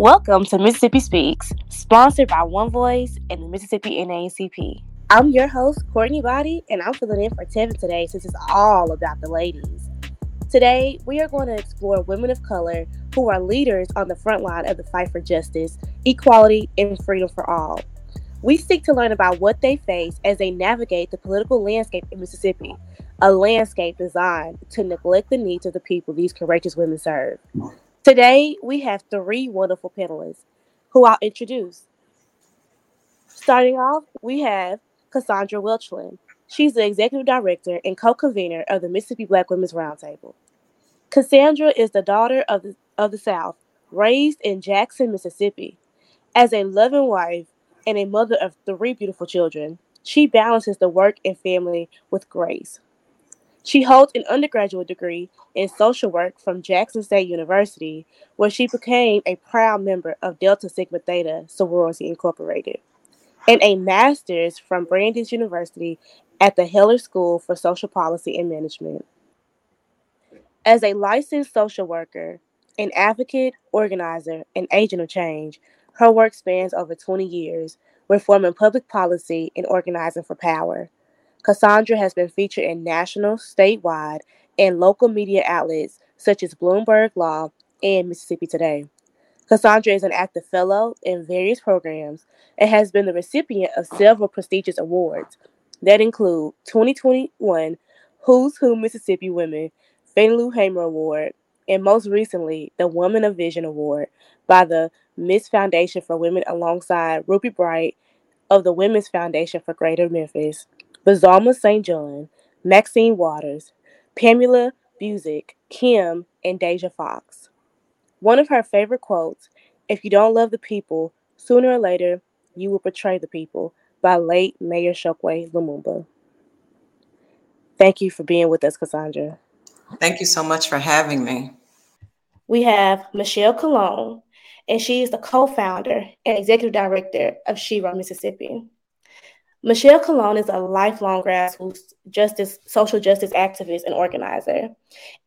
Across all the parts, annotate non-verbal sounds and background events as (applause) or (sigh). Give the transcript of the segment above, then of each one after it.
Welcome to Mississippi Speaks, sponsored by One Voice and the Mississippi NAACP. I'm your host, Courtney Body, and I'm filling in for Tevin today since it's all about the ladies. Today, we are going to explore women of color who are leaders on the front line of the fight for justice, equality, and freedom for all. We seek to learn about what they face as they navigate the political landscape in Mississippi, a landscape designed to neglect the needs of the people these courageous women serve. Today, we have three wonderful panelists who I'll introduce. Starting off, we have Cassandra Welchlin. She's the executive director and co convenor of the Mississippi Black Women's Roundtable. Cassandra is the daughter of the, of the South, raised in Jackson, Mississippi. As a loving wife and a mother of three beautiful children, she balances the work and family with grace. She holds an undergraduate degree in social work from Jackson State University, where she became a proud member of Delta Sigma Theta Sorority Incorporated, and a master's from Brandeis University at the Heller School for Social Policy and Management. As a licensed social worker, an advocate, organizer, and agent of change, her work spans over 20 years, reforming public policy and organizing for power. Cassandra has been featured in national, statewide, and local media outlets such as Bloomberg Law and Mississippi Today. Cassandra is an active fellow in various programs and has been the recipient of several prestigious awards that include 2021 Who's Who Mississippi Women Fannie Lou Hamer Award, and most recently the Woman of Vision Award by the Miss Foundation for Women alongside Ruby Bright of the Women's Foundation for Greater Memphis. Bazalma St. John, Maxine Waters, Pamela Busick, Kim, and Deja Fox. One of her favorite quotes If you don't love the people, sooner or later you will betray the people, by late Mayor Chokwe Lumumba. Thank you for being with us, Cassandra. Thank you so much for having me. We have Michelle Colon, and she is the co founder and executive director of Shero, Mississippi. Michelle Colon is a lifelong grassroots justice, social justice activist and organizer,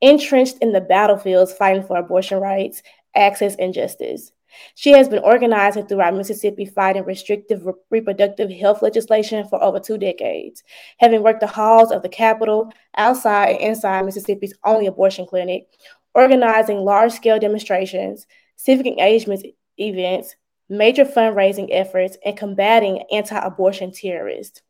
entrenched in the battlefields fighting for abortion rights, access, and justice. She has been organizing throughout Mississippi fighting restrictive re- reproductive health legislation for over two decades, having worked the halls of the Capitol, outside and inside Mississippi's only abortion clinic, organizing large scale demonstrations, civic engagement events, major fundraising efforts, and combating anti abortion terrorists.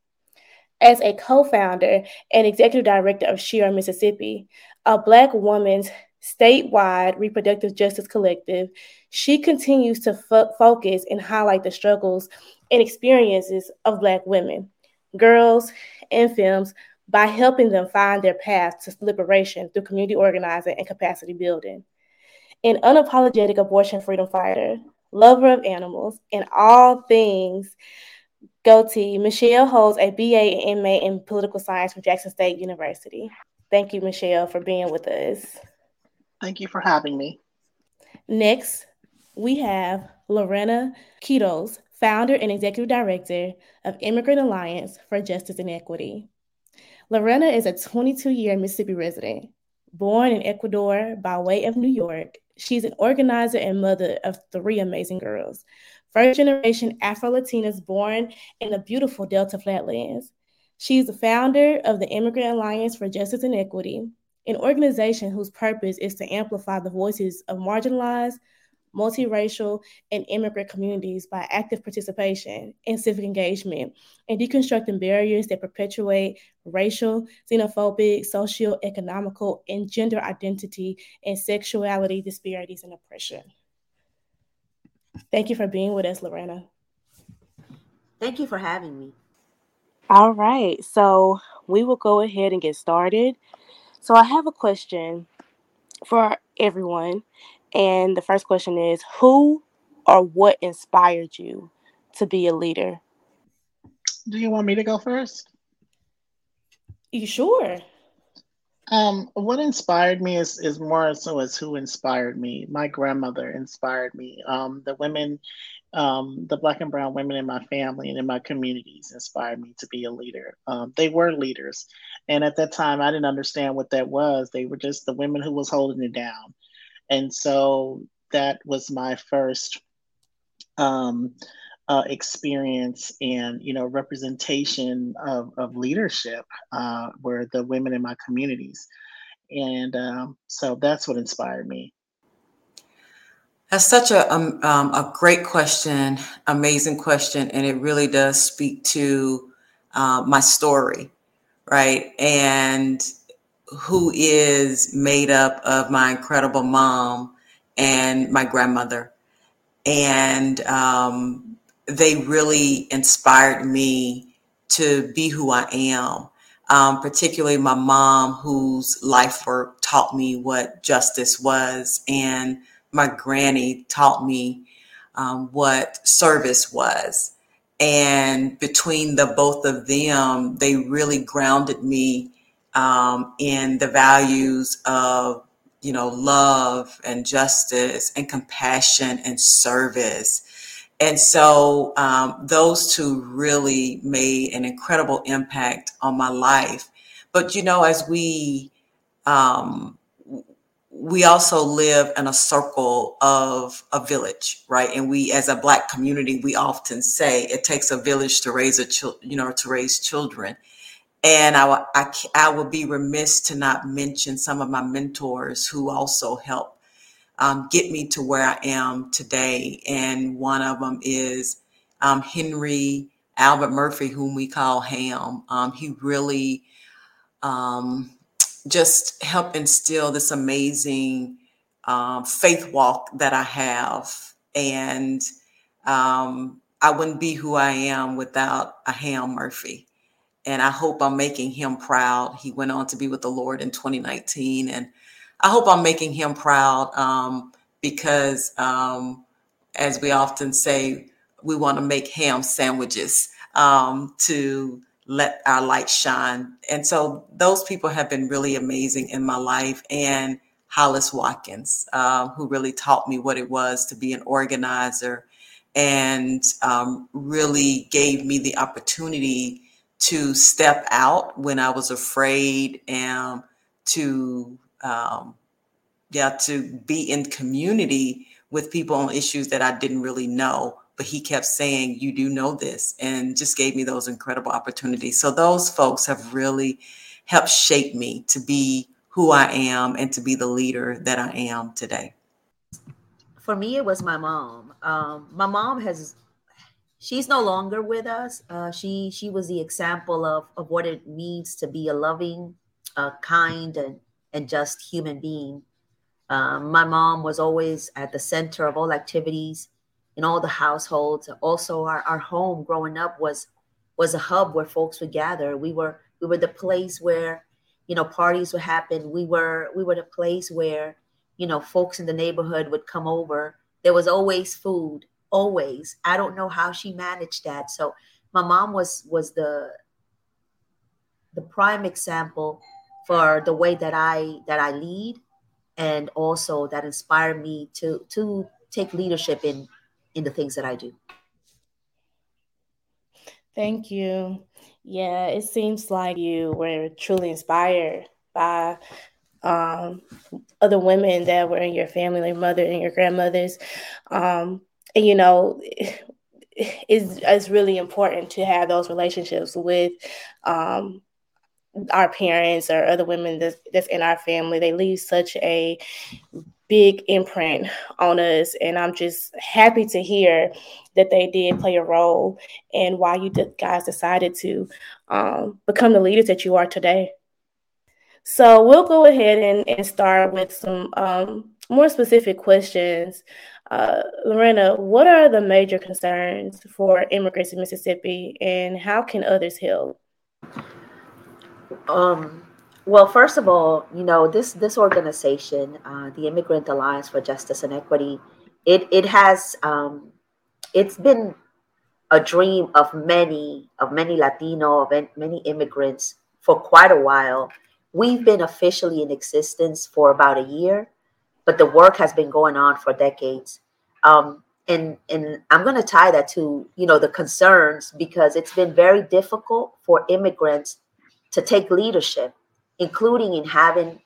As a co founder and executive director of Shero, Mississippi, a Black woman's statewide reproductive justice collective, she continues to fo- focus and highlight the struggles and experiences of Black women, girls, and femmes by helping them find their path to liberation through community organizing and capacity building. An unapologetic abortion freedom fighter, lover of animals, and all things goatee, Michelle holds a BA and MA in political science from Jackson State University. Thank you, Michelle, for being with us. Thank you for having me. Next, we have Lorena Quiroz, founder and executive director of Immigrant Alliance for Justice and Equity. Lorena is a 22 year Mississippi resident. Born in Ecuador by way of New York, She's an organizer and mother of three amazing girls. First generation Afro Latinas born in the beautiful Delta Flatlands. She's the founder of the Immigrant Alliance for Justice and Equity, an organization whose purpose is to amplify the voices of marginalized, multiracial, and immigrant communities by active participation and civic engagement and deconstructing barriers that perpetuate racial, xenophobic, socio-economical, and gender identity and sexuality disparities and oppression. Thank you for being with us, Lorena. Thank you for having me. All right, so we will go ahead and get started. So I have a question for everyone. And the first question is Who or what inspired you to be a leader? Do you want me to go first? You sure? Um, what inspired me is is more so as who inspired me. My grandmother inspired me. Um, the women, um, the black and brown women in my family and in my communities inspired me to be a leader. Um, they were leaders, and at that time I didn't understand what that was. They were just the women who was holding it down. And so that was my first um, uh, experience and you know representation of, of leadership uh, were the women in my communities. And um, so that's what inspired me. That's such a um, um, a great question amazing question and it really does speak to uh, my story right? And who is made up of my incredible mom and my grandmother and um, they really inspired me to be who I am. Um, particularly my mom, whose life work taught me what justice was, and my granny taught me um, what service was. And between the both of them, they really grounded me um, in the values of, you know, love and justice and compassion and service and so um, those two really made an incredible impact on my life. But you know, as we um, we also live in a circle of a village, right? And we, as a Black community, we often say it takes a village to raise a child, you know, to raise children. And I, I, I would be remiss to not mention some of my mentors who also helped um, get me to where I am today. And one of them is um, Henry Albert Murphy, whom we call Ham. Um, he really um, just helped instill this amazing um, faith walk that I have. And um, I wouldn't be who I am without a Ham Murphy. And I hope I'm making him proud. He went on to be with the Lord in 2019. And I hope I'm making him proud um, because, um, as we often say, we want to make ham sandwiches um, to let our light shine. And so those people have been really amazing in my life. And Hollis Watkins, uh, who really taught me what it was to be an organizer and um, really gave me the opportunity to step out when I was afraid and to um, yeah, to be in community with people on issues that I didn't really know. But he kept saying, You do know this, and just gave me those incredible opportunities. So, those folks have really helped shape me to be who I am and to be the leader that I am today. For me, it was my mom. Um, my mom has she's no longer with us. Uh, she she was the example of of what it means to be a loving, uh, kind, and and just human being. Um, my mom was always at the center of all activities in all the households. Also, our, our home growing up was was a hub where folks would gather. We were we were the place where you know parties would happen. We were we were the place where you know folks in the neighborhood would come over. There was always food, always. I don't know how she managed that. So my mom was was the the prime example for the way that I that I lead and also that inspired me to to take leadership in in the things that I do. Thank you. Yeah, it seems like you were truly inspired by um, other women that were in your family, like mother and your grandmothers. Um, you know, it's, it's really important to have those relationships with um, our parents or other women that's, that's in our family. They leave such a big imprint on us and i'm just happy to hear that they did play a role and why you guys decided to um, become the leaders that you are today. So we'll go ahead and, and start with some um, more specific questions uh, lorena what are the major concerns for immigrants in mississippi and how can others help um, well, first of all, you know this this organization, uh, the Immigrant Alliance for Justice and Equity, it it has um, it's been a dream of many of many Latino of many immigrants for quite a while. We've been officially in existence for about a year, but the work has been going on for decades. Um, and and I'm going to tie that to you know the concerns because it's been very difficult for immigrants to take leadership, including in having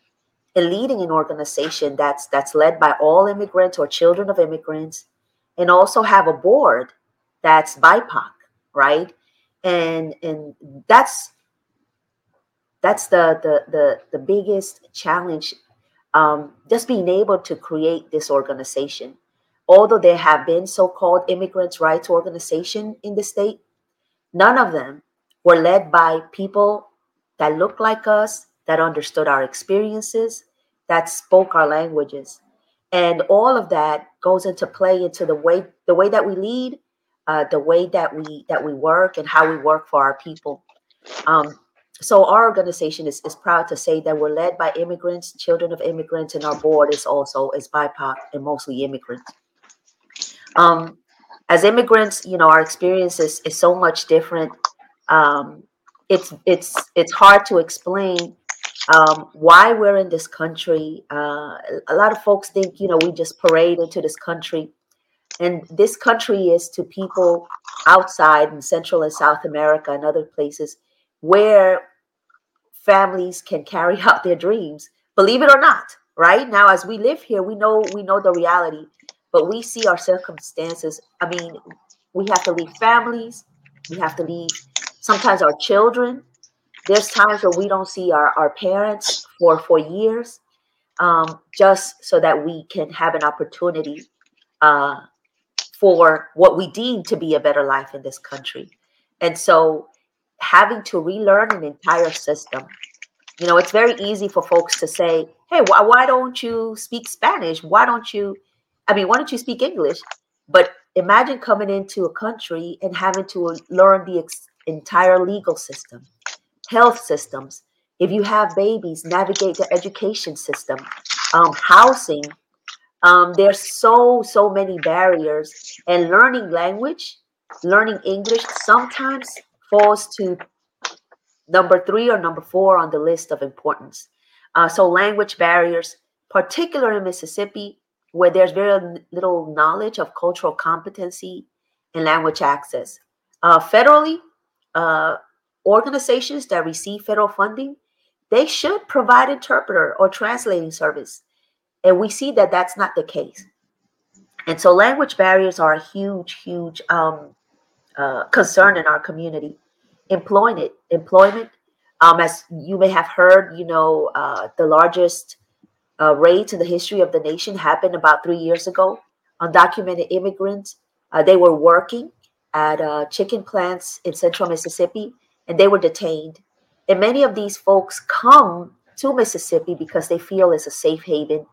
and leading an organization that's that's led by all immigrants or children of immigrants, and also have a board that's BIPOC, right? And and that's that's the the the, the biggest challenge. Um, just being able to create this organization, although there have been so-called immigrants' rights organization in the state, none of them were led by people that looked like us, that understood our experiences, that spoke our languages. And all of that goes into play into the way the way that we lead uh, the way that we that we work and how we work for our people. Um, so our organization is, is proud to say that we're led by immigrants children of immigrants and our board is also is bipoc and mostly immigrants um, as immigrants you know our experience is, is so much different um, it's it's it's hard to explain um, why we're in this country. Uh, a lot of folks think, you know, we just parade into this country. And this country is to people outside in Central and South America and other places where families can carry (laughs) out their dreams, believe it or not. Right now, as we live here, we know we know the reality, but we see our circumstances. I mean, we have to leave families, we have to leave sometimes our children, there's times where we don't see our, our parents for for years um, just so that we can have an opportunity uh, for what we deem to be a better life in this country and so having to relearn an entire system you know it's very easy for folks to say hey why, why don't you speak spanish why don't you i mean why don't you speak english but imagine coming into a country and having to learn the ex- entire legal system health systems. If you have babies, navigate the education system, um, housing. Um, there's so so many barriers, and learning language, learning English, sometimes falls to number three or number four on the list of importance. Uh, so language barriers, particularly in Mississippi, where there's very little knowledge of cultural competency and language access. Uh, federally, uh, organizations that receive federal funding, they should provide interpreter or translating service. And we see that that's not the case. And so language barriers are a huge, huge um, uh, concern in our community. Employment, employment, um, as you may have heard, you know, uh, the largest uh, in the history of the nation happened about three years ago. Undocumented immigrants, uh, they were working at uh, chicken plants in central Mississippi and they were detained. And many of these folks come to Mississippi because they feel it's a safe haven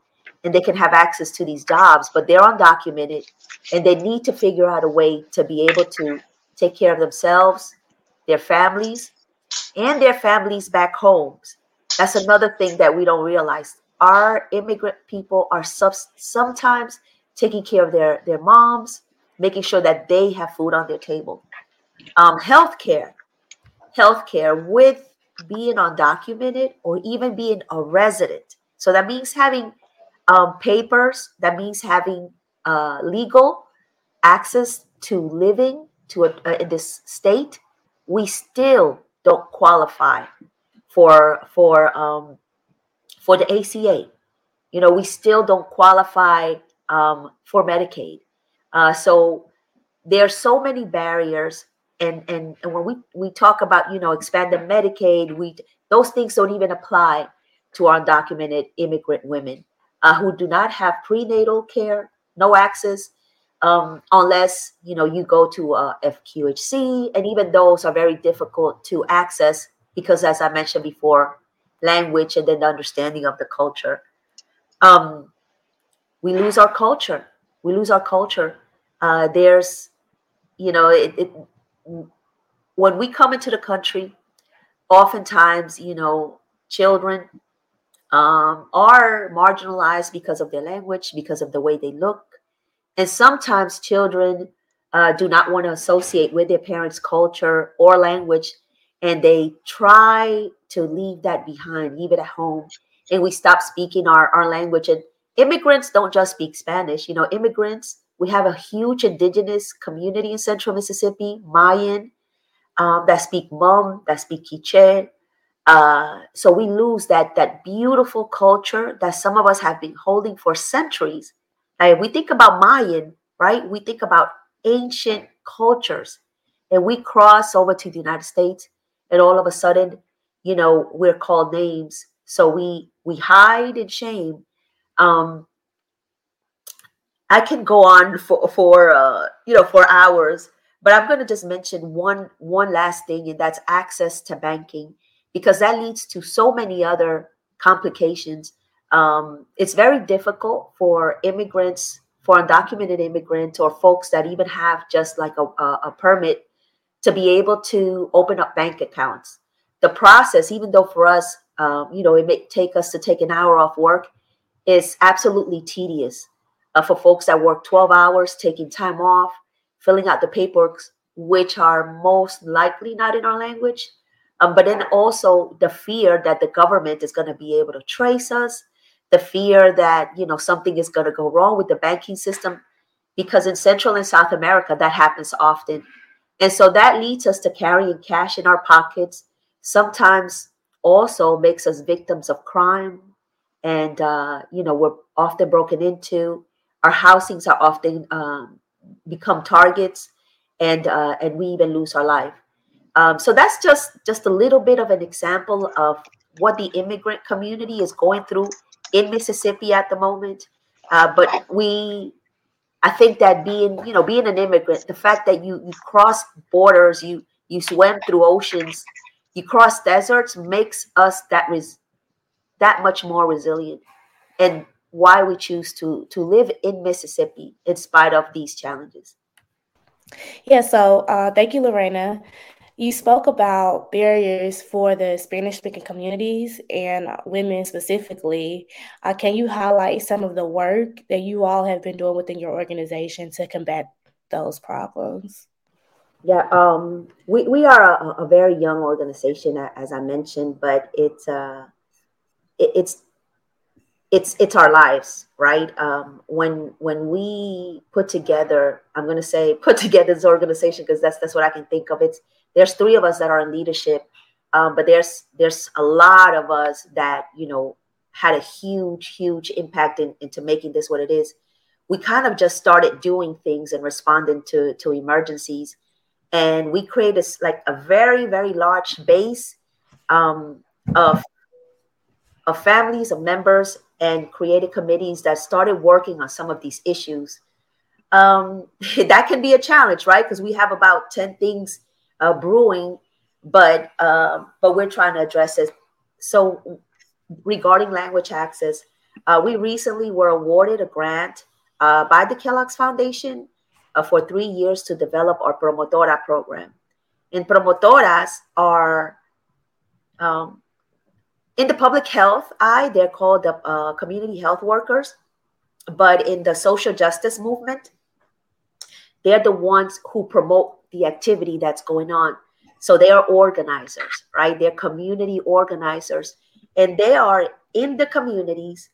and they can have access to these jobs, but they're undocumented and they need to figure out a way to be able to take care of themselves, their families, and their families back homes. That's another thing that we don't realize. Our immigrant people are sub- sometimes taking care of their, their moms, making sure that they have food on their table. Um, healthcare healthcare with being undocumented or even being a resident. So that means having um, papers, that means having uh, legal access to living to a, uh, in this state. We still don't qualify for for um, for the ACA. You know, we still don't qualify um, for Medicaid. Uh, so there are so many barriers and and and when we we talk about you know expanded medicaid we those things don't even apply to our undocumented immigrant women uh, who do not have prenatal care no access um, unless you know you go to a fqhc and even those are very difficult to access because as i mentioned before language and then the understanding of the culture um, we lose our culture we lose our culture uh, there's you know it, it when we come into the country, oftentimes, you know, children um, are marginalized because of their language, because of the way they look. And sometimes children uh, do not want to associate with their parents' culture or language, and they try to leave that behind, leave it at home, and we stop speaking our, our language. And immigrants don't just speak Spanish, you know, immigrants we have a huge indigenous community in central Mississippi, Mayan, um, that speak Hmong, that speak Quiche. Uh, so we lose that that beautiful culture that some of us have been holding for centuries. We think about Mayan, right? We think about ancient cultures and we cross over to the United States and all of a sudden, you know, we're called names. So we we hide in shame. Um, I can go on for for uh, you know for hours, but I'm going to just mention one one last thing, and that's access to banking, because that leads to so many other complications. Um, it's very difficult for immigrants, for undocumented immigrants, or folks that even have just like a, a, a permit to be able to open up bank accounts. The process, even though for us, um, you know, it may take us to take an hour off work, is absolutely tedious uh, for folks that work 12 hours, taking time off, filling out the paperwork, which are most likely not in our language. Um, but then also the fear that the government is going to be able to trace us, the fear that you know something is going to go wrong with the banking system, because in Central and South America that happens often, and so that leads us to carrying cash in our pockets. Sometimes also makes us victims of crime, and uh, you know we're often broken into our housings are often um, become targets and uh, and we even lose our life um, so that's just just a little bit of an example of what the immigrant community is going through in mississippi at the moment uh, but we i think that being you know being an immigrant the fact that you you cross borders you you swim through oceans you cross deserts makes us that res- that much more resilient and why we choose to to live in Mississippi in spite of these challenges. Yeah, so uh, thank you, Lorena. You spoke about barriers for the Spanish speaking communities and women specifically. Uh, can you highlight some of the work that you all have been doing within your organization to combat those problems? Yeah, um, we, we are a, a, very young organization, as I mentioned, but it's uh, it, it's it's it's our lives right um, when when we put together i'm going to say put together this organization because that's that's what i can think of it's there's three of us that are in leadership um, but there's there's a lot of us that you know had a huge huge impact in, into making this what it is we kind of just started doing things and responding to to emergencies and we created like a very very large base um, of of families of members and created committees that started working on some of these issues. Um, (laughs) that can be a challenge, right? Because we have about 10 things uh, brewing, but uh, but we're trying to address it. So regarding language access, uh, we recently were awarded a grant uh, by the Kellogg's Foundation uh, for three years to develop our Promotora program. And promotoras are um, in the public health eye, they're called the uh, community health workers. But in the social justice movement, they're the ones who promote the activity that's going on. So they are organizers, right? They're community organizers, and they are in the communities.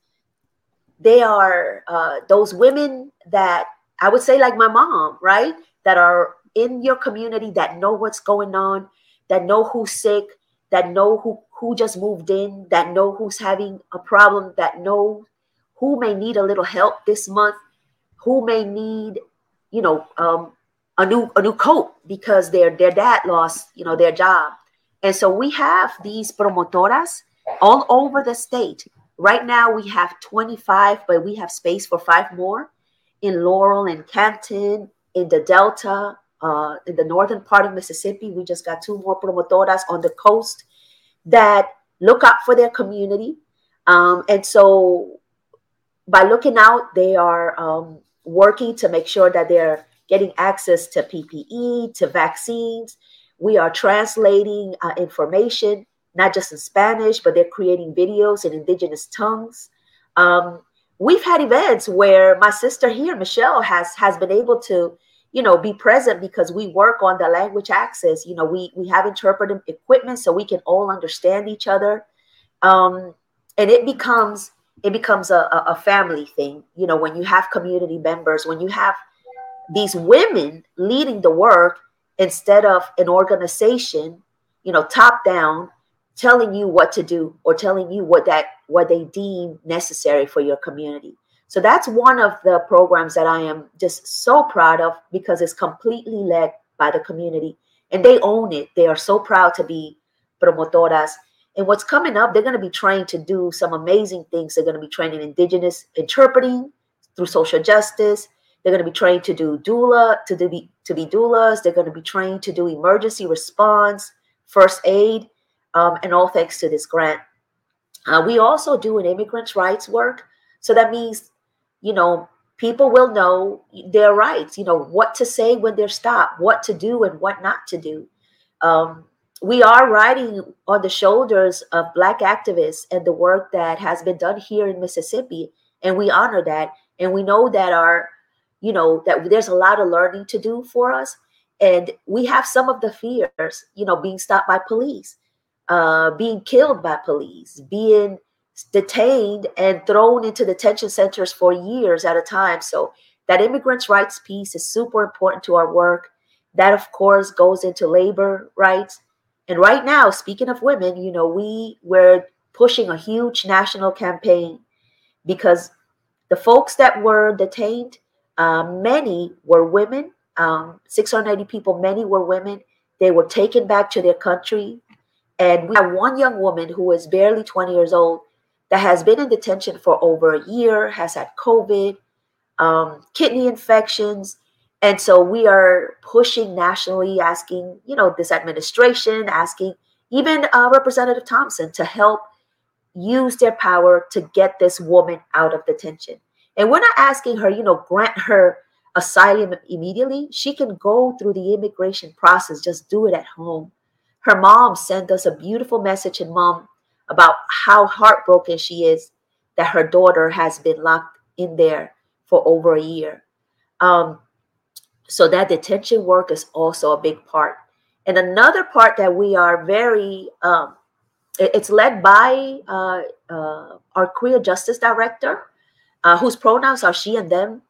They are uh, those women that I would say, like my mom, right? That are in your community that know what's going on, that know who's sick, that know who who just moved in, that know who's having a problem, that know who may need a little help this month, who may need, you know, um, a new a new coat because their their dad lost, you know, their job. And so we have these promotoras all over the state. Right now we have 25, but we have space for five more in Laurel and Canton, in the Delta, uh, in the northern part of Mississippi. We just got two more promotoras on the coast that look out for their community. Um, and so by looking out, they are um, working to make sure that they're getting access to PPE, to vaccines. We are translating uh, information, not just in Spanish, but they're creating videos in indigenous tongues. Um, we've had events where my sister here, Michelle, has has been able to you know be present because we work on the language access you know we we have interpretive equipment so we can all understand each other um and it becomes it becomes a, a family thing you know when you have community members when you have these women leading the work instead of an organization you know top down telling you what to do or telling you what that what they deem necessary for your community So that's one of the programs that I am just so proud of because it's completely led by the community and they own it. They are so proud to be promotoras. And what's coming up, they're going to be trained to do some amazing things. They're going to be training indigenous interpreting through social justice. They're going to be trained to do doula, to do be to be doulas. They're going to be trained to do emergency response, first aid, um, and all thanks to this grant. Uh, we also do an immigrants' rights work. So that means, you know, people will know their rights, you know, what to say when they're stopped, what to do and what not to do. Um, we are riding on the shoulders of Black activists and the work that has been done here in Mississippi. And we honor that. And we know that our, you know, that there's a lot of learning to do for us. And we have some of the fears, you know, being stopped by police uh, being killed by police, being detained and thrown into detention centers for years at a time. So that immigrants' rights piece is super important to our work. That, of course, goes into labor rights. And right now, speaking of women, you know, we we're pushing a huge national campaign because the folks that were detained, uh, many were women. Um, 680 people, many were women. They were taken back to their country and we have one young woman who is barely 20 years old that has been in detention for over a year, has had COVID, um, kidney infections. And so we are pushing nationally, asking, you know, this administration, asking even uh, Representative Thompson to help use their power to get this woman out of detention. And we're not asking her, you know, grant her asylum immediately. She can go through the immigration process, just do it at home her mom sent us a beautiful message and mom about how heartbroken she is that her daughter has been locked in there for over a year. Um, so that detention work is also a big part. And another part that we are very, um, it's led by uh, uh, our queer justice director, uh, whose pronouns are she and them.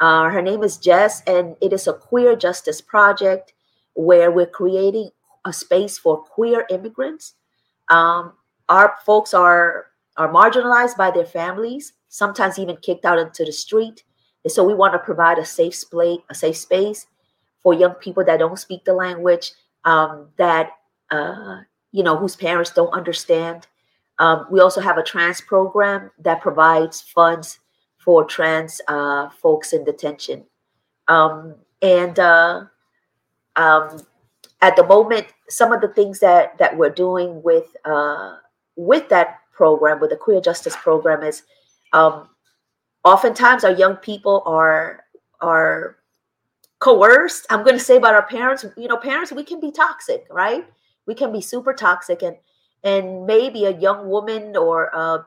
Uh, her name is Jess, and it is a queer justice project where we're creating a space for queer immigrants. Um, our folks are are marginalized by their families, sometimes even kicked out into the street. And so we want to provide a safe space, a safe space for young people that don't speak the language, um, that uh, you know, whose parents don't understand. Um, we also have a trans program that provides funds for trans uh, folks in detention. Um, and uh, um, at the moment, some of the things that that we're doing with uh, with that program, with the queer justice program, is um, oftentimes our young people are are coerced. I'm going to say about our parents. You know, parents, we can be toxic, right? We can be super toxic, and and maybe a young woman or uh,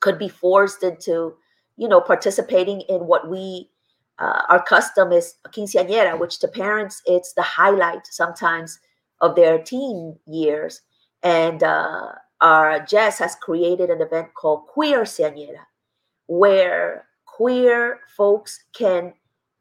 could be forced into you know participating in what we uh, our custom is quinceañera, which to parents it's the highlight sometimes of their teen years. And uh, our Jess has created an event called Queer Ciañera, where queer folks can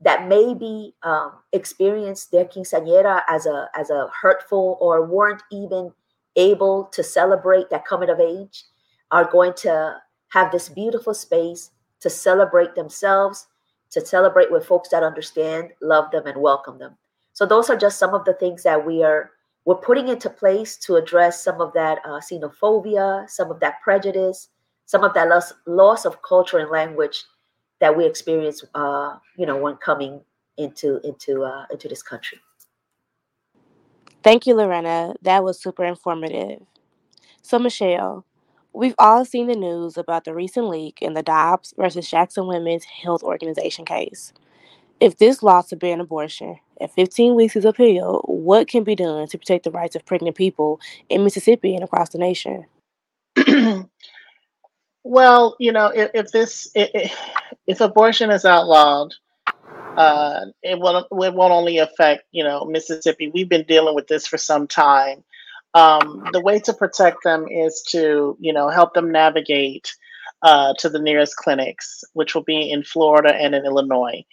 that maybe um, experience their quinceañera as a as a hurtful or weren't even able to celebrate that coming of age are going to have this beautiful space to celebrate themselves to celebrate with folks that understand, love them, and welcome them. So those are just some of the things that we are we're putting into place to address some of that uh, xenophobia, some of that prejudice, some of that loss, loss of culture and language that we experience, uh, you know, when coming into into uh, into this country. Thank you, Lorena. That was super informative. So, Michelle, We've all seen the news about the recent leak in the Dobbs versus Jackson Women's Health Organization case. If this law to ban abortion at 15 weeks is upheld, what can be done to protect the rights of pregnant people in Mississippi and across the nation? (clears throat) well, you know, if, if this if, if abortion is outlawed, uh, it will it won't only affect you know Mississippi. We've been dealing with this for some time um, the way to protect them is to, you know, help them navigate uh, to the nearest clinics, which will be in Florida and in Illinois.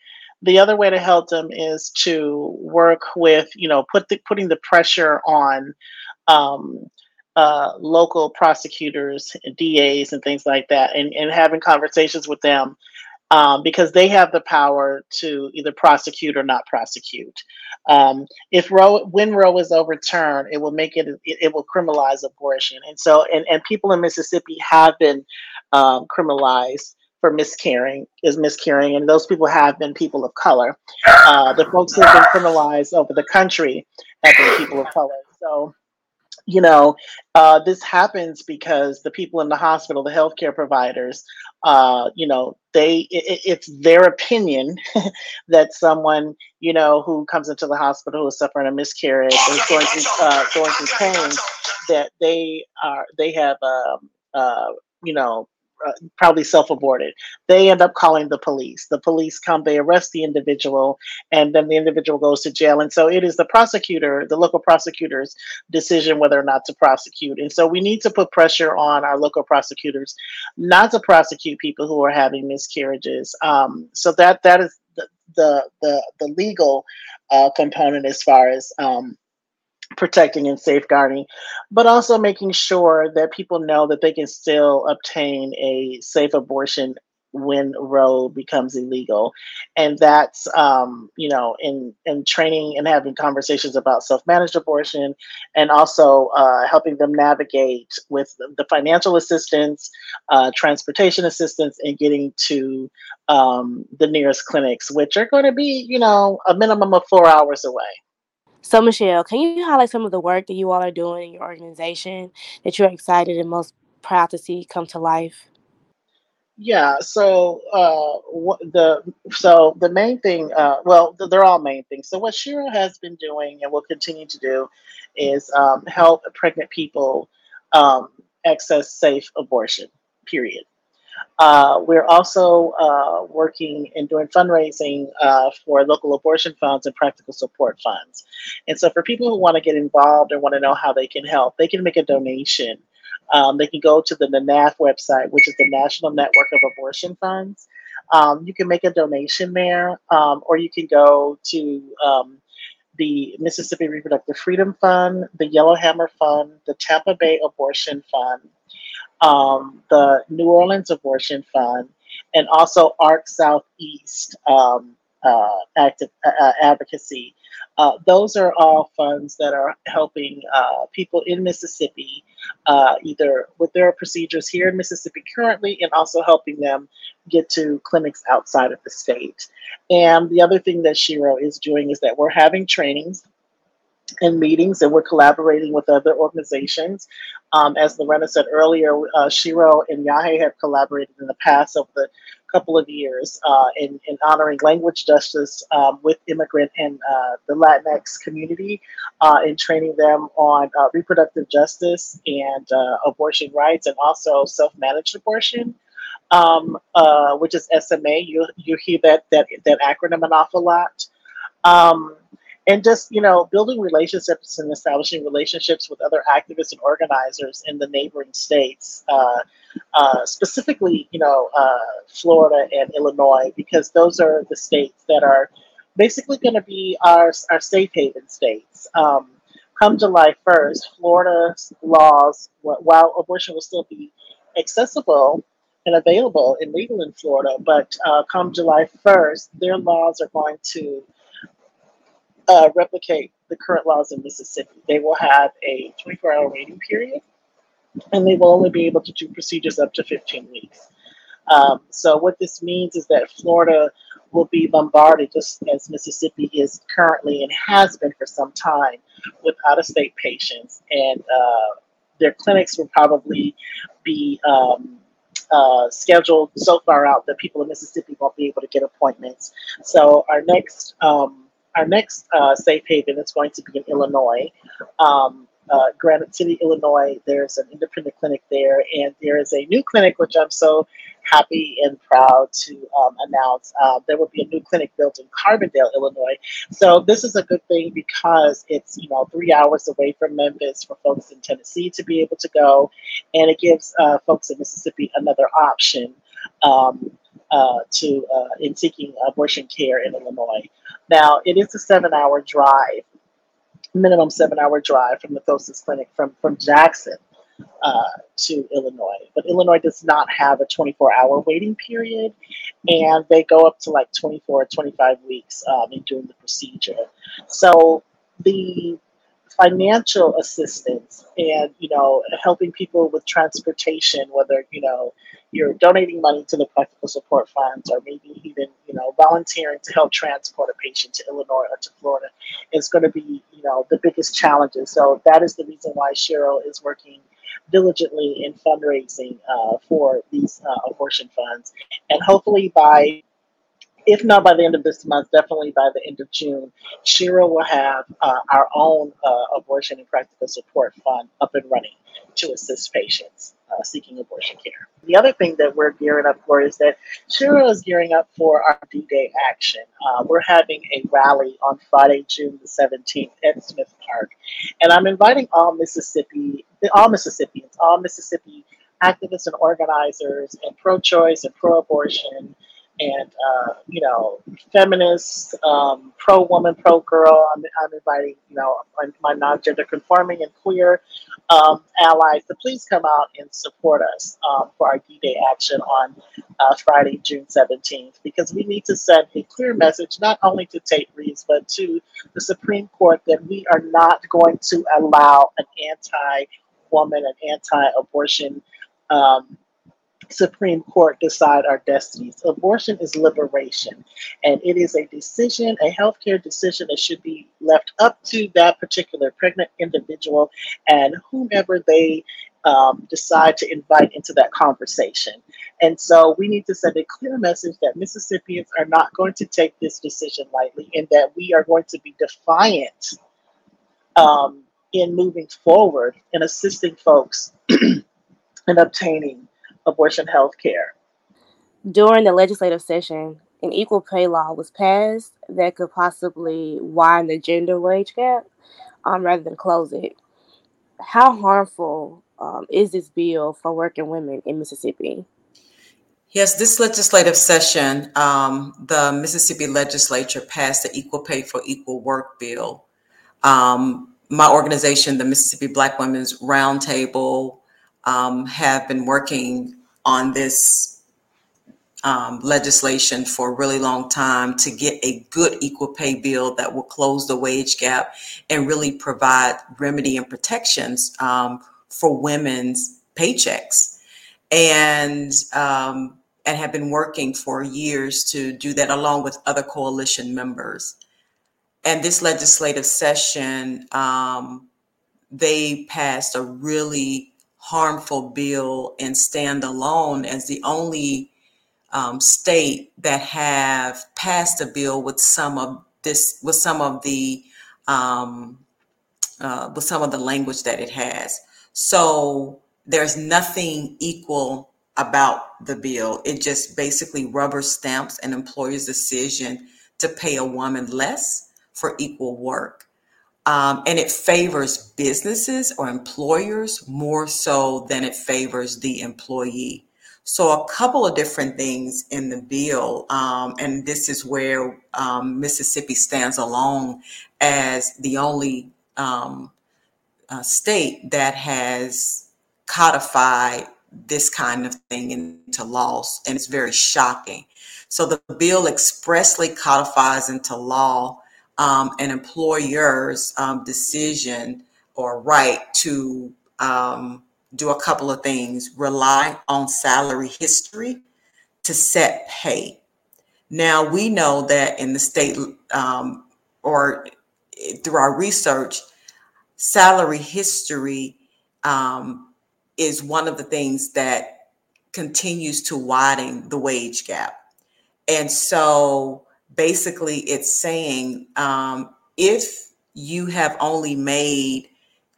The other way to help them is to work with, you know, put the, putting the pressure on um, uh, local prosecutors, and DAs, and things like that, and, and having conversations with them um, because they have the power to either prosecute or not prosecute. Um, if Roe, when Roe is overturned, it will make it, it, will criminalize abortion, and so and and people in Mississippi have been um, criminalized for miscarrying is miscarrying, and those people have been people of color. Uh, the folks who have been criminalized over the country have been people of color. So you know, uh, this happens because the people in the hospital, the healthcare providers, uh, you know, they it, it's their opinion (laughs) that someone, you know, who comes into the hospital who is suffering a miscarriage or going through uh, going through pain, that they are they have um, uh, you know uh, probably self-aborted. They end up calling the police. The police come, they arrest the individual, and then the individual goes to jail. And so it is the prosecutor, the local prosecutor's decision whether or not to prosecute. And so we need to put pressure on our local prosecutors not to prosecute people who are having miscarriages. Um, so that that is the the the, the legal uh, component as far as um, protecting and safeguarding, but also making sure that people know that they can still obtain a safe abortion when Roe becomes illegal, and that's um, you know in in training and having conversations about self managed abortion, and also uh, helping them navigate with the financial assistance, uh, transportation assistance, and getting to um, the nearest clinics, which are going to be you know a minimum of four hours away. So, Michelle, can you highlight some of the work that you all are doing in your organization that you're excited and most proud to see come to life? Yeah. So uh, the so the main thing, uh, well, they're all main things. So what Shero has been doing and will continue to do is um, help pregnant people um, access safe abortion. Period. Uh, we're also uh, working and doing fundraising uh, for local abortion funds and practical support funds. And so, for people who want to get involved and want to know how they can help, they can make a donation. Um, they can go to the NANAF website, which is the National Network of Abortion Funds. Um, you can make a donation there, um, or you can go to um, the Mississippi Reproductive Freedom Fund, the Yellowhammer Fund, the Tampa Bay Abortion Fund, um, the New Orleans Abortion Fund, and also ARC Southeast um, uh, active, uh, uh, advocacy. Uh, those are all funds that are helping uh, people in Mississippi, uh, either with their procedures here in Mississippi currently, and also helping them get to clinics outside of the state. And the other thing that Shero is doing is that we're having trainings and meetings, and we're collaborating with other organizations. Um, as Lorena said earlier, uh, Shero and Yahe have collaborated in the past over the couple of years uh, in, in honoring language justice um, with immigrant and uh, the Latinx community uh, and training them on uh, reproductive justice and uh, abortion rights and also self-managed abortion. Um, uh, which is SMA. You you hear that that that acronym an awful lot. Um, and just you know building relationships and establishing relationships with other activists and organizers in the neighboring states uh, uh, specifically you know uh, florida and illinois because those are the states that are basically going to be our, our safe haven states. Um, come july 1st florida's laws while abortion will still be accessible and available and legal in florida but uh, come july 1st their laws are going to uh, replicate the current laws in Mississippi. They will have a 24 hour waiting period and they will only be able to do procedures up to 15 weeks. Um, so, what this means is that Florida will be bombarded, just as Mississippi is currently and has been for some time, with out of state patients. And uh, their clinics will probably be um, uh, scheduled so far out that people in Mississippi won't be able to get appointments. So, our next um, our next uh, safe haven is going to be in Illinois. Um, uh, Granite City, Illinois. There's an independent clinic there, and there is a new clinic which I'm so happy and proud to um, announce. Uh, there will be a new clinic built in Carbondale, Illinois. So this is a good thing because it's you know three hours away from Memphis for folks in Tennessee to be able to go, and it gives uh, folks in Mississippi another option. Um, uh, to uh, in seeking abortion care in Illinois. Now, it is a seven-hour drive, minimum seven-hour drive from the closest clinic from from Jackson. uh, to Illinois. But Illinois does not have a 24 hour waiting period, and they go up to like 24 25 weeks um, in doing the procedure. So the financial assistance and you know helping people with transportation whether you know you're donating money to the practical support funds or maybe even you know volunteering to help transport a patient to illinois or to florida is going to be you know the biggest challenges. So that is the reason why Shero is working diligently in fundraising uh, for these uh, abortion funds. And hopefully by if not by the end of this month, definitely by the end of June, Shero will have uh, our own uh, abortion and practical support fund up and running to assist patients uh, seeking abortion care. The other thing that we're gearing up for is that Shero is gearing up for our D Day action. Uh, we're having a rally on Friday, June the 17th at Smith Park. And I'm inviting all Mississippi, all Mississippians, all Mississippi activists and organizers and pro choice and pro abortion and uh, you know, feminist, um, pro woman, pro girl. I'm, I'm inviting you know my, my non-gender conforming and queer um, allies to please come out and support us um, for our D-Day action on uh, Friday, June 17th, because we need to send a clear message not only to Tate Reeves but to the Supreme Court that we are not going to allow an anti-woman, an anti-abortion. Um, Supreme Court decide our destinies. Abortion is liberation, and it is a decision, a healthcare decision that should be left up to that particular pregnant individual and whomever they um, decide to invite into that conversation. And so we need to send a clear message that Mississippians are not going to take this decision lightly and that we are going to be defiant um, in moving forward and assisting folks (clears throat) in obtaining abortion health care. During the legislative session, an equal pay law was passed that could possibly widen the gender wage gap um, rather than close it. How harmful um, is this bill for working women in Mississippi? Yes, this legislative session, um, the Mississippi legislature passed the Equal Pay for Equal Work bill. Um, my organization, the Mississippi Black Women's Roundtable, um, have been working on this um, legislation for a really long time to get a good equal pay bill that will close the wage gap and really provide remedy and protections um, for women's paychecks. And um, and have been working for years to do that along with other coalition members. And this legislative session, um, they passed a really harmful bill and stand alone as the only um, state that have passed a bill with some of this with some of the um, uh, with some of the language that it has. So there's nothing equal about the bill. It just basically rubber stamps an employer's decision to pay a woman less for equal work. Um, and it favors businesses or employers more so than it favors the employee. So, a couple of different things in the bill, um, and this is where um, Mississippi stands alone as the only um, uh, state that has codified this kind of thing into laws, and it's very shocking. So, the bill expressly codifies into law um, an employer's um, decision or right to um, do a couple of things rely on salary history to set pay. Now, we know that in the state um, or through our research, salary history um, is one of the things that continues to widen the wage gap. And so, basically it's saying um, if you have only made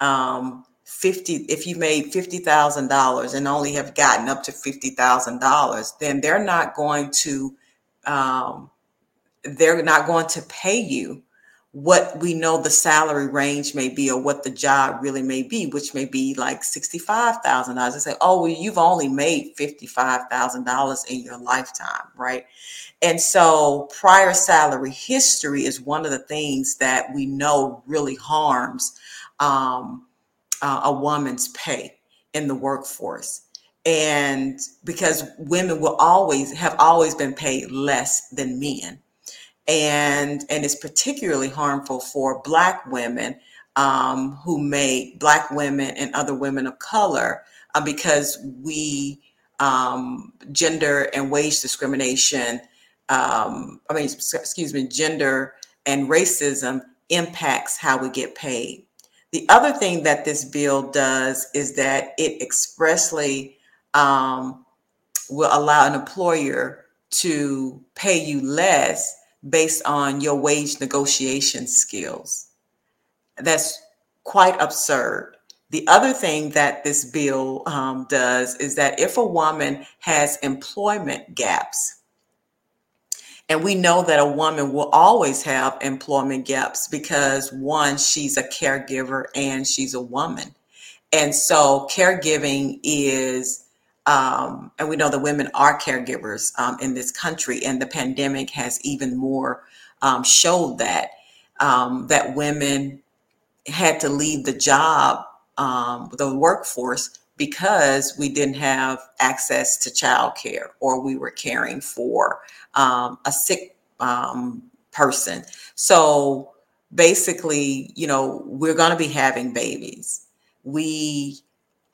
um, 50 if you made $50000 and only have gotten up to $50000 then they're not going to um, they're not going to pay you what we know the salary range may be or what the job really may be, which may be like $65,000. They say, oh, well, you've only made $55,000 in your lifetime, right? And so prior salary history is one of the things that we know really harms um, uh, a woman's pay. in the workforce. And because women will always have always been paid less than men. And, and it's particularly harmful for Black women um, who may, Black women and other women of color, uh, because we, um, gender and wage discrimination, um, I mean, excuse me, gender and racism impacts how we get paid. The other thing that this bill does is that it expressly um, will allow an employer to pay you less based on your wage negotiation skills. That's quite absurd. The other thing that this bill um, does is that if a woman has employment gaps, and we know that a woman will always have employment gaps because one, she's a caregiver and she's a woman. And so caregiving is, um, and we know that women are caregivers um, in this country, and the pandemic has even more um, showed that um, that women had to leave the job, um, the workforce, because we didn't have access to childcare or we were caring for um, a sick person. So basically, you know, we're going to be having babies. We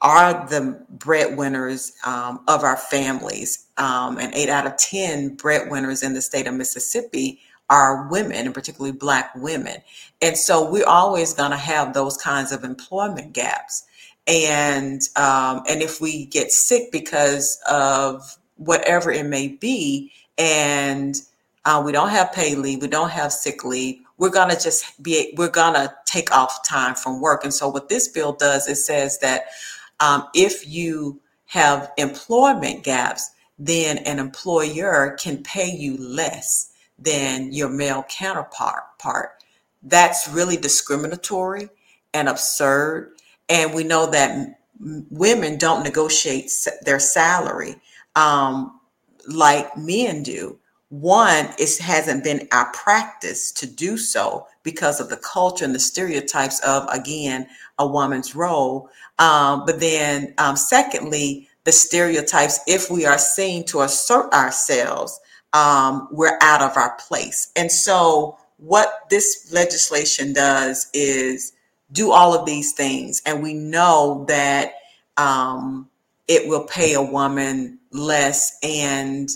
are the breadwinners um, of our families. Um, and eight out of 10 breadwinners in the state of Mississippi are women, and particularly Black women. And so we're always going to have those kinds of employment gaps. And um, and if we get sick because of whatever it may be, and uh, we don't have pay leave, we don't have sick leave, we're gonna just be we're gonna take off time from work. And so what this bill does, it says that um, if you have employment gaps, then an employer can pay you less than your male counterpart. Part that's really discriminatory and absurd. And we know that women don't negotiate their salary. Um, like men do. One, it hasn't been our practice to do so because of the culture and the stereotypes of, again, a woman's role. Um, but then, um, secondly, the stereotypes, if we are seen to assert ourselves, um, we're out of our place. And so, what this legislation does is do all of these things. And we know that um, it will pay a woman less and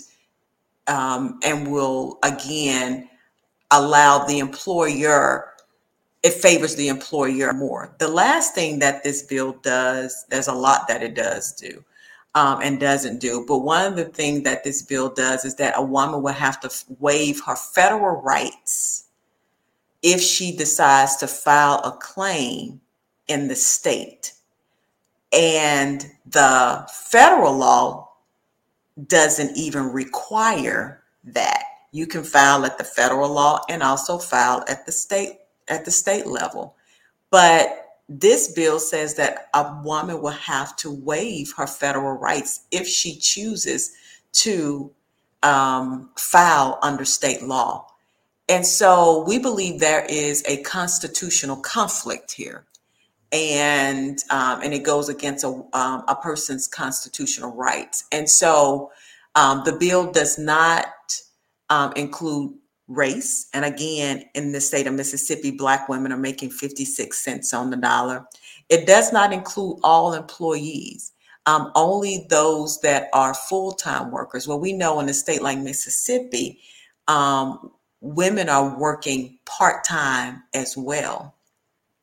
um, and will again allow the employer it favors the employer more the last thing that this bill does there's a lot that it does do um, and doesn't do but one of the things that this bill does is that a woman will have to waive her federal rights if she decides to file a claim in the state and the federal law doesn't even require that. You can file at the federal law and also file at the state at the state level. But this bill says that a woman will have to waive her federal rights if she chooses to um, file under state law. And so we believe there is a constitutional conflict here and um, and it goes against a, um, a person's constitutional rights. And so um, the bill does not um, include race. And again, in the state of Mississippi, Black women are making 56 cents on the dollar. It does not include all employees. Um, only those that are full-time workers. Well, we know in a state like Mississippi, um, women are working part-time as well.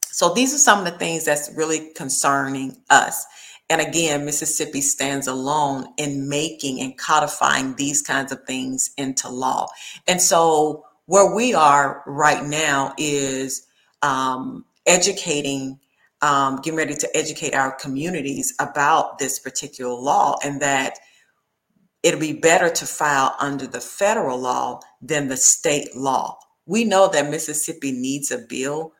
So these are some of the things that's really concerning us. And again, Mississippi stands alone in making and codifying these kinds of things into law. And so where we are right now is um, educating, um, getting ready to educate our communities about this particular law and that it'll be better to file under the federal law than the state law. We know that Mississippi needs a bill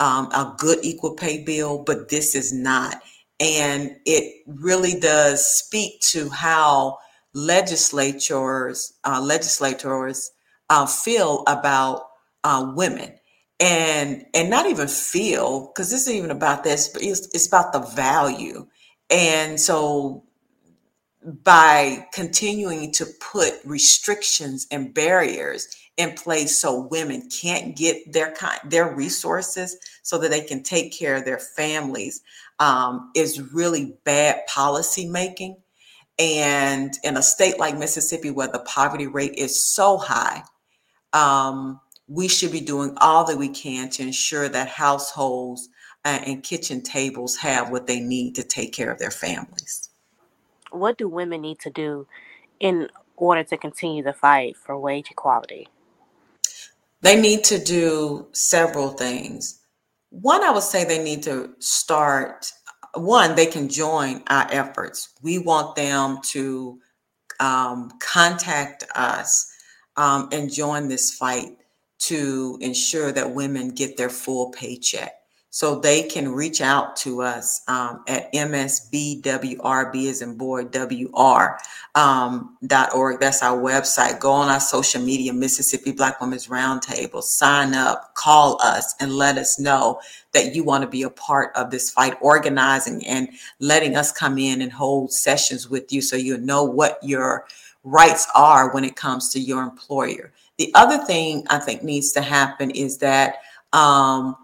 um, a good equal pay bill, but this is not. And it really does speak to how legislators, uh, legislators uh, feel about uh, women. And and not even feel because this isn't even about this but it's, it's about the value. And so by continuing to put restrictions and barriers in place so women can't get their kind their resources so that they can take care of their families um, is really bad policy making and in a state like mississippi where the poverty rate is so high um, we should be doing all that we can to ensure that households uh, and kitchen tables have what they need to take care of their families what do women need to do in order to continue the fight for wage equality? They need to do several things. One, I would say they need to start, one, they can join our efforts. We want them to um, contact us um, and join this fight to ensure that women get their full paycheck so they can reach out to us um, at msbwrb as in boy wr um, dot org. That's our website. Go on our social media mississippi black women's roundtable. Sign up call us and let us know that you want to be a part of this fight organizing and letting us come in and hold sessions with you so you know what your rights are when it comes to your employer. The other thing i think needs to happen is that um,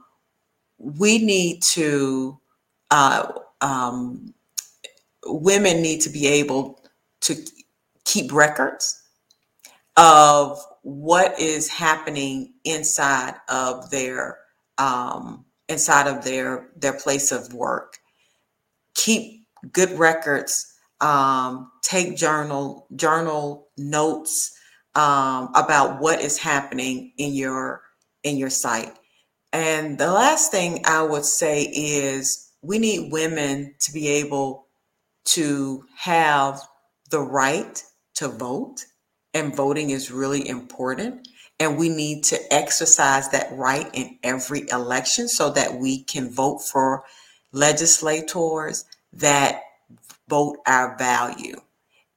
we need to uh, um, women need to be able to keep records of what is happening inside of their um, inside of their their place of work. Keep good records um, take journal journal notes um, about what is happening in your in your site and the last thing I would say is we need women to be able to have the right to vote, and voting is really important. And we need to exercise that right in every election so that we can vote for legislators that vote our value.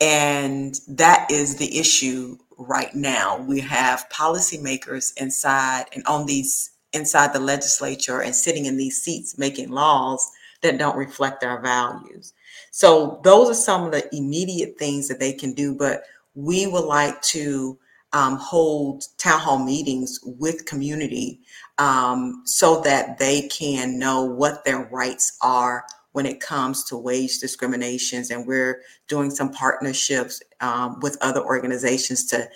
And that is the issue right now. We have policymakers inside and on these inside the legislature and sitting in these seats making laws that don't reflect our values. So those are some of the immediate things that they can do. But we would like to um, hold town hall meetings with community um, so that they can know what their rights are when it comes to wage discriminations. And we're doing some partnerships um, with other organizations to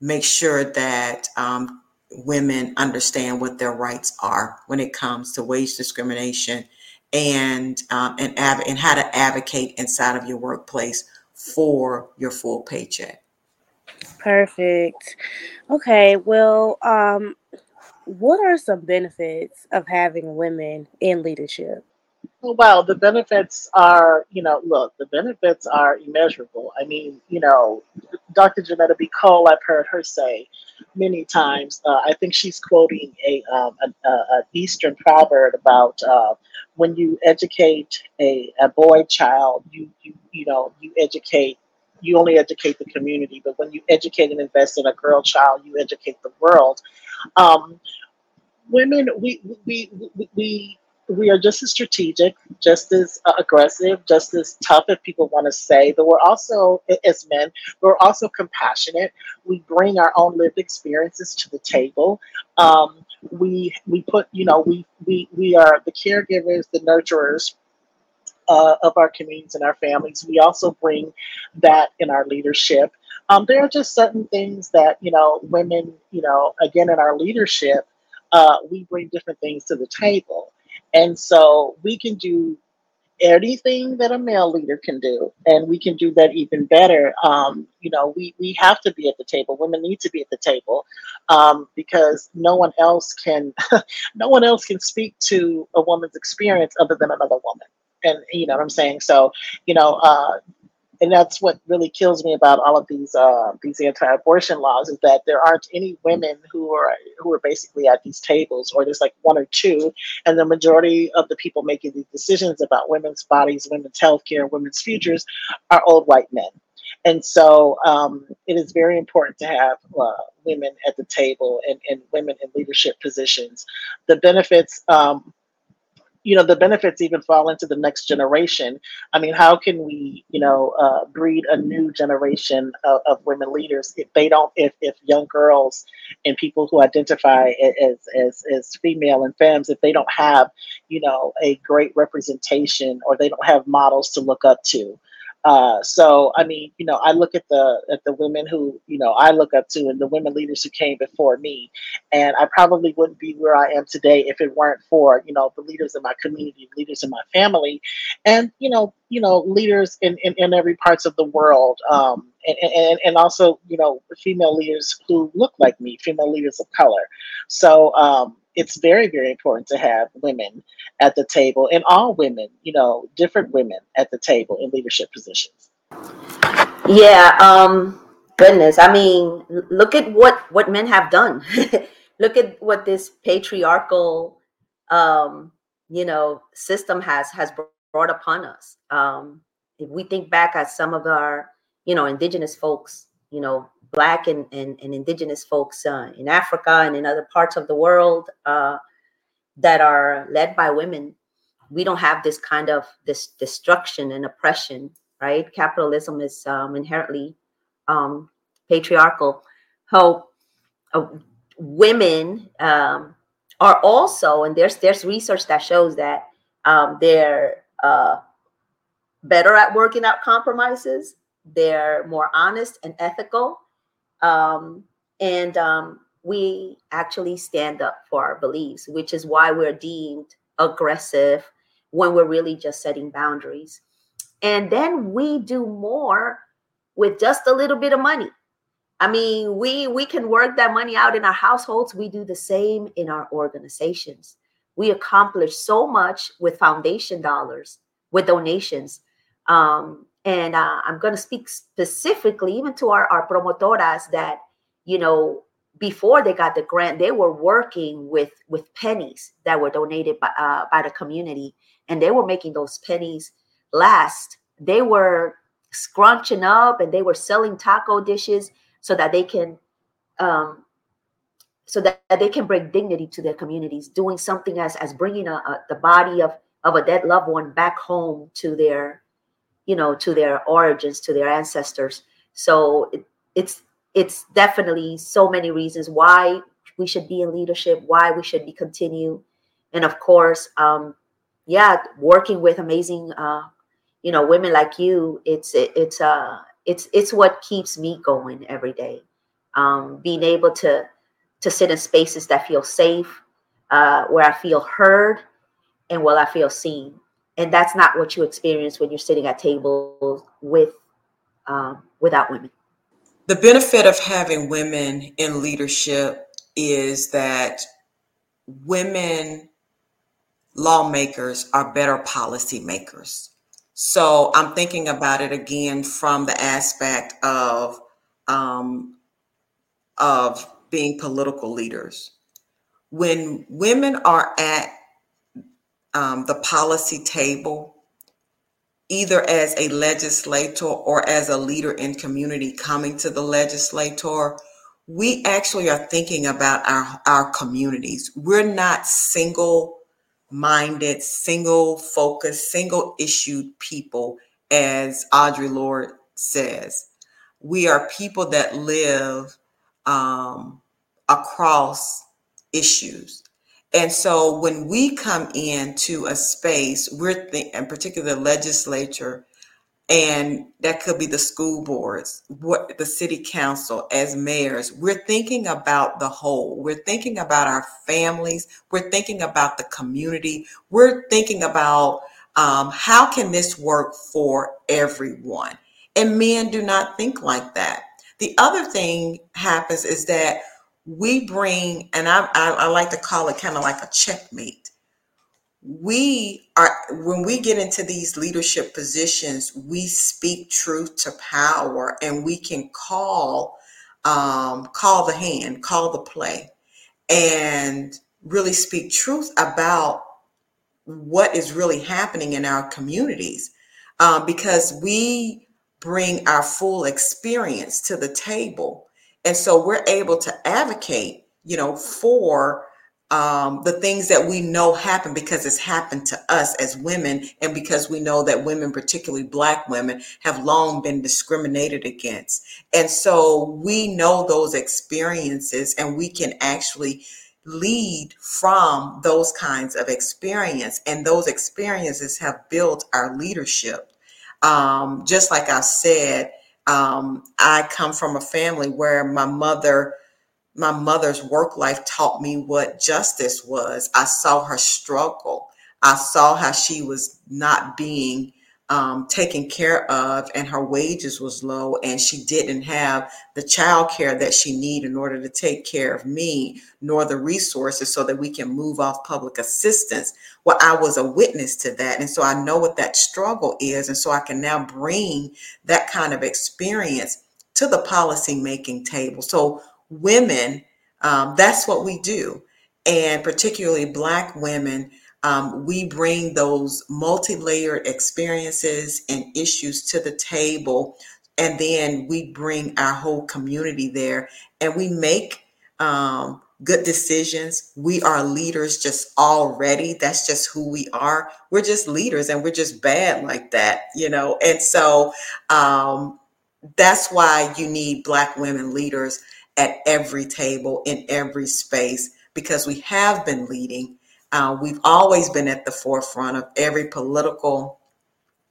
make sure that um, women understand what their rights are when it comes to wage discrimination and um, and, av- and how to advocate inside of your workplace for your full paycheck. Perfect. Okay, well, um, what are some benefits of having women in leadership? Well, the benefits are, you know, look, the benefits are immeasurable. I mean, you know, Dr. Johnnetta B. Cole, I've heard her say many times. Uh, I think she's quoting a, um, an, uh, Eastern proverb about uh, when you educate a, a boy child, you, you you know you educate you only educate the community, but when you educate and invest in a girl child, you educate the world. Um, women, we we we, we we are just as strategic, just as uh, aggressive, just as tough if people want to say, but we're also, as men, we're also compassionate. We bring our own lived experiences to the table. Um, we we put, you know, we we we are the caregivers, the nurturers. Uh, of our communities and our families, we also bring that in our leadership. Um, there are just certain things that you know, women, you know, again in our leadership, uh, we bring different things to the table. And so we can do anything that a male leader can do, and we can do that even better. Um, you know, we, we have to be at the table. Women need to be at the table um, because no one else can, (laughs) no one else can speak to a woman's experience other than another woman. And you know what I'm saying? So, you know, uh, and that's what really kills me about all of these uh, these anti-abortion laws is that there aren't any women who are who are basically at these tables, or there's like one or two, and the majority of the people making these decisions about women's bodies, women's health care, women's futures are old white men. And so um, it is very important to have uh, women at the table and, and women in leadership positions. The benefits um, you know the benefits even fall into the next generation. I mean how can we you know uh, breed a new generation of, of, women leaders if they don't if, if young girls and people who identify as, as as female and femmes if they don't have you know a great representation or they don't have models to look up to uh, so I mean, you know, I look at the at the women who you know I look up to, and the women leaders who came before me, and I probably wouldn't be where I am today if it weren't for you know the leaders in my community, leaders in my family, and you know, you know, leaders in in, in every parts of the world, um, and, and and also you know female leaders who look like me, female leaders of color. So um, it's very very important to have women at the table and all women you know different women at the table in leadership positions. Yeah um goodness i mean look at what what men have done. (laughs) Look at what this patriarchal um you know system has has brought upon us. Um if we think back at some of our you know indigenous folks you know black and, and, and indigenous folks uh, in africa and in other parts of the world uh, that are led by women we don't have this kind of this destruction and oppression right? Capitalism is um, inherently um, patriarchal. How uh, women um, are also and there's there's research that shows that um, they're uh, better at working out compromises they're more honest and ethical um, and um, we actually stand up for our beliefs which is why we're deemed aggressive when we're really just setting boundaries. And then we do more with just a little bit of money. I mean we we can work that money out in our households. We do the same in our organizations. We accomplish so much with foundation dollars with donations. Um, and uh, i'm going to speak specifically even to our, our promotoras that you know before they got the grant they were working with with pennies that were donated by, uh, by the community. And they were making those pennies last. They were scrunching up and they were selling taco dishes so that they can um, so that, they can bring dignity to their communities doing something as as bringing a, a, the body of of a dead loved one back home to their you know to their origins to their ancestors. So it, it's it's definitely so many reasons why we should be in leadership why we should be continue. And of course um yeah working with amazing uh you know women like you it's it, it's uh it's it's what keeps me going every day. Um being able to to sit in spaces that feel safe uh where i feel heard and where i feel seen and that's not what you experience when you're sitting at tables with um, without women. The benefit of having women in leadership is that women lawmakers are better policy makers so i'm thinking about it again from the aspect of um, of being political leaders. When women are at um, the policy table, either as a legislator or as a leader in community coming to the legislator, we actually are thinking about our, our communities. We're not single minded, single focused, single issued people, as Audre Lorde says. We are people that live um, across issues. And so when we come into a space, we're th- in particular the legislature, and that could be the school boards, what the city council as mayors, we're thinking about the whole. We're thinking about our families. We're thinking about the community. We're thinking about um, how can this work for everyone. And men do not think like that. The other thing happens is that we bring, and I, I, I like to call it kind of like a checkmate. We are, when we get into these leadership positions, we speak truth to power and we can call, um, call the hand, call the play, and really speak truth about what is really happening in our communities. Uh, because we bring our full experience to the table and so we're able to advocate, you know, for um, the things that we know happen because it's happened to us as women, and because we know that women, particularly Black women, have long been discriminated against. And so we know those experiences, and we can actually lead from those kinds of experience. And those experiences have built our leadership. Um, just like I said, um, I come from a family where my mother my mother's work life taught me what justice was. I saw her struggle. I saw how she was not being um, taken care of and her wages was low and she didn't have the child care that she need in order to take care of me nor the resources so that we can move off public assistance well i was a witness to that and so i know what that struggle is and so i can now bring that kind of experience to the policy making table so women, um, that's what we do. And particularly Black women, um, we bring those multi layered experiences and issues to the table. And then we bring our whole community there and we make um, good decisions. We are leaders just already. That's just who we are. We're just leaders and we're just bad like that, you know? And so um, that's why you need Black women leaders at every table in every space because we have been leading. Uh, we've always been at the forefront of every political,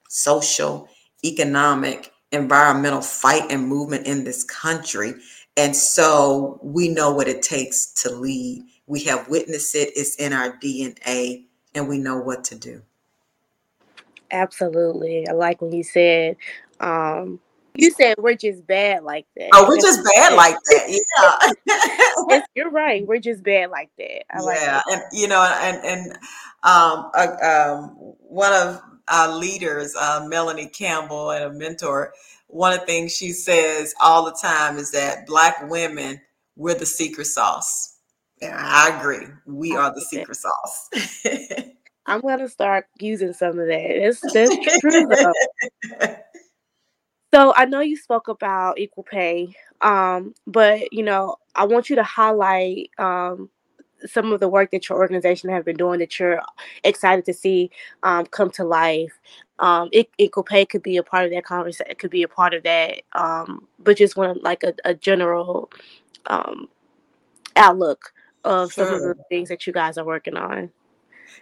social, economic, environmental fight and movement in this country. And so we know what it takes to lead. We have witnessed it, it's in our DNA, and we know what to do. Absolutely. I like when you said um, you said we're just bad like that. Oh, we're just bad like that. Yeah. you're right. We're just bad like that. I like yeah, and you know, and and um, uh, um, one of our leaders, uh, Melanie Campbell, and a mentor. One of the things she says all the time is that Black women, we're the secret sauce. And I agree. We are the secret sauce. (laughs) I'm gonna start using some of that. That's that's true though. (laughs) So I know you spoke about equal pay, um, but you know I want you to highlight um, some of the work that your organization have been doing that you're excited to see um, come to life. Um, equal pay could be a part of that conversation. It could be a part of that, um, but just want like a, a general um, outlook of sure. some of the things that you guys are working on.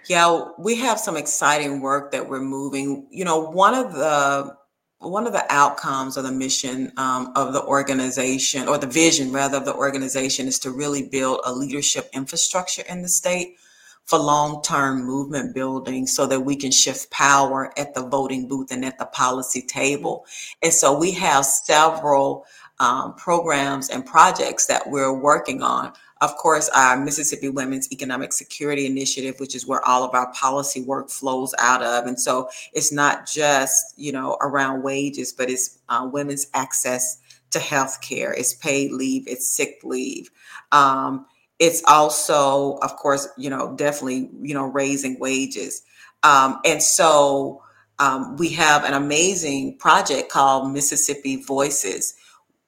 Yeah, we have some exciting work that we're moving. You know, one of the one of the outcomes of the mission um, of the organization or the vision rather of the organization is to really build a leadership infrastructure in the state for long-term movement building so that we can shift power at the voting booth and at the policy table. And so we have several um, programs and projects that we're working on of course, our Mississippi Women's Economic Security Initiative, which is where all of our policy work flows out of. And so it's not just, you know, around wages, but it's uh, women's access to health care, it's paid leave, it's sick leave. Um, it's also, of course, you know, definitely, you know, raising wages. Um, and so um, we have an amazing project called Mississippi Voices.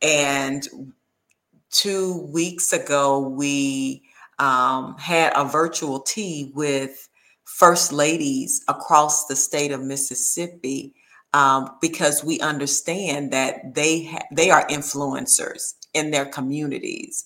And two weeks ago, we um, had a virtual tea with first ladies across the state of Mississippi um, because we understand that they ha- they are influencers in their communities,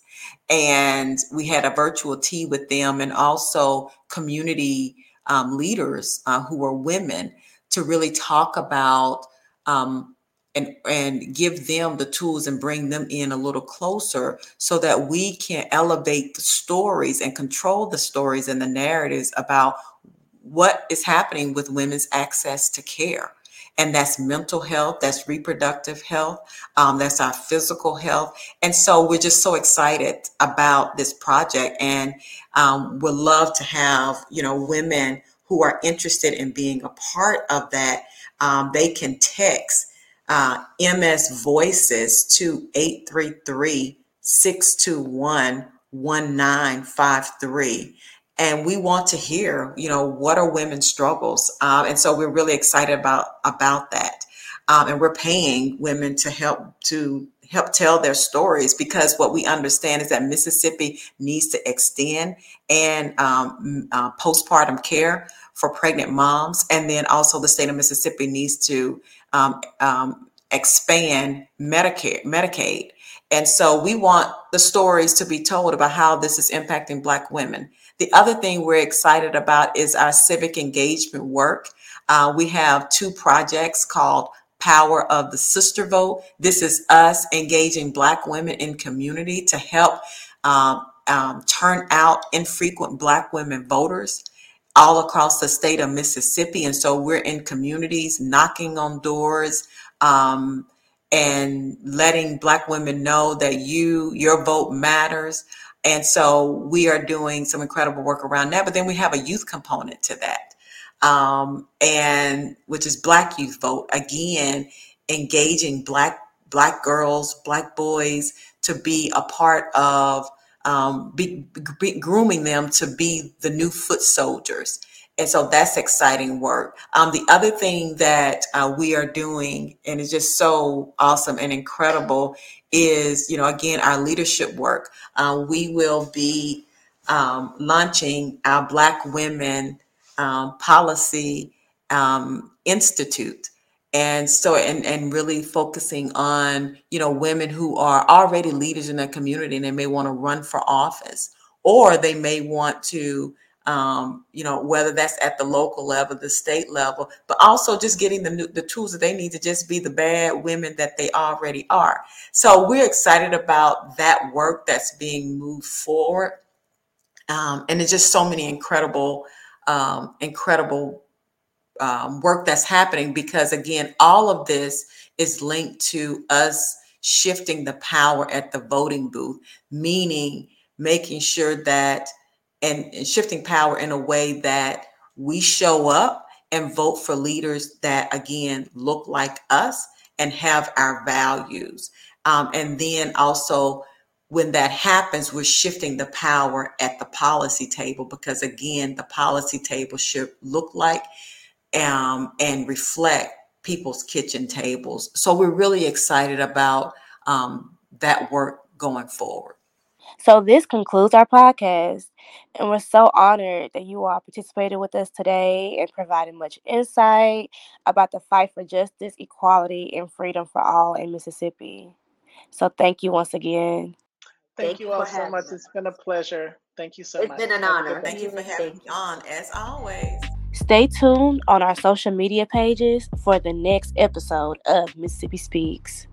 and we had a virtual tea with them and also community um, leaders uh, who were women to really talk about um, and and give them the tools and bring them in a little closer so that we can elevate the stories and control the stories and the narratives about what is happening with women's access to care. And that's mental health that's reproductive health um, that's our physical health. And so we're just so excited about this project and um, would love to have you know women who are interested in being a part of that um, they can text uh, MS Voices to 833 621 1953 and we want to hear you know what are women's struggles? Uh, and so we're really excited about about that. Um, and we're paying women to help to help tell their stories because what we understand is that Mississippi needs to extend and um, uh, postpartum care for pregnant moms, and then also the state of Mississippi needs to um, um, expand Medicare, Medicaid. And so we want the stories to be told about how this is impacting Black women. The other thing we're excited about is our civic engagement work. Uh, we have two projects called Power of the Sister Vote. This is us engaging Black women in community to help um, um, turn out infrequent Black women voters all across the state of Mississippi. And so we're in communities knocking on doors um, and letting Black women know that you, your vote matters. And so we are doing some incredible work around that. But then we have a youth component to that um, and which is Black Youth Vote. Again, engaging Black Black girls, Black boys to be a part of um, be, be grooming them to be the new foot soldiers. And so that's exciting work. Um, the other thing that uh, we are doing, and it's just so awesome and incredible, is, you know, again, our leadership work. Uh, we will be um, launching our Black Women um, policy um, institute and so and and really focusing on you know women who are already leaders in their community and they may want to run for office or they may want to um, you know whether that's at the local level the state level but also just getting the the tools that they need to just be the bad women that they already are. So we're excited about that work that's being moved forward. Um, and there's just so many incredible um, incredible um, work that's happening because, again, all of this is linked to us shifting the power at the voting booth, meaning making sure that and, and shifting power in a way that we show up and vote for leaders that, again, look like us and have our values. Um, and then also when that happens, we're shifting the power at the policy table because, again, the policy table should look like um, and reflect people's kitchen tables. So we're really excited about um, that work going forward. So this concludes our podcast, and we're so honored that you all participated with us today and provided much insight about the fight for justice, equality, and freedom for all in Mississippi. So thank you once again. Thank, Thank you all so much. It's been a pleasure. Thank you so it's much. It's been an honor. Thank you for having me on, as always. Stay tuned on our social media pages for the next episode of Mississippi Speaks.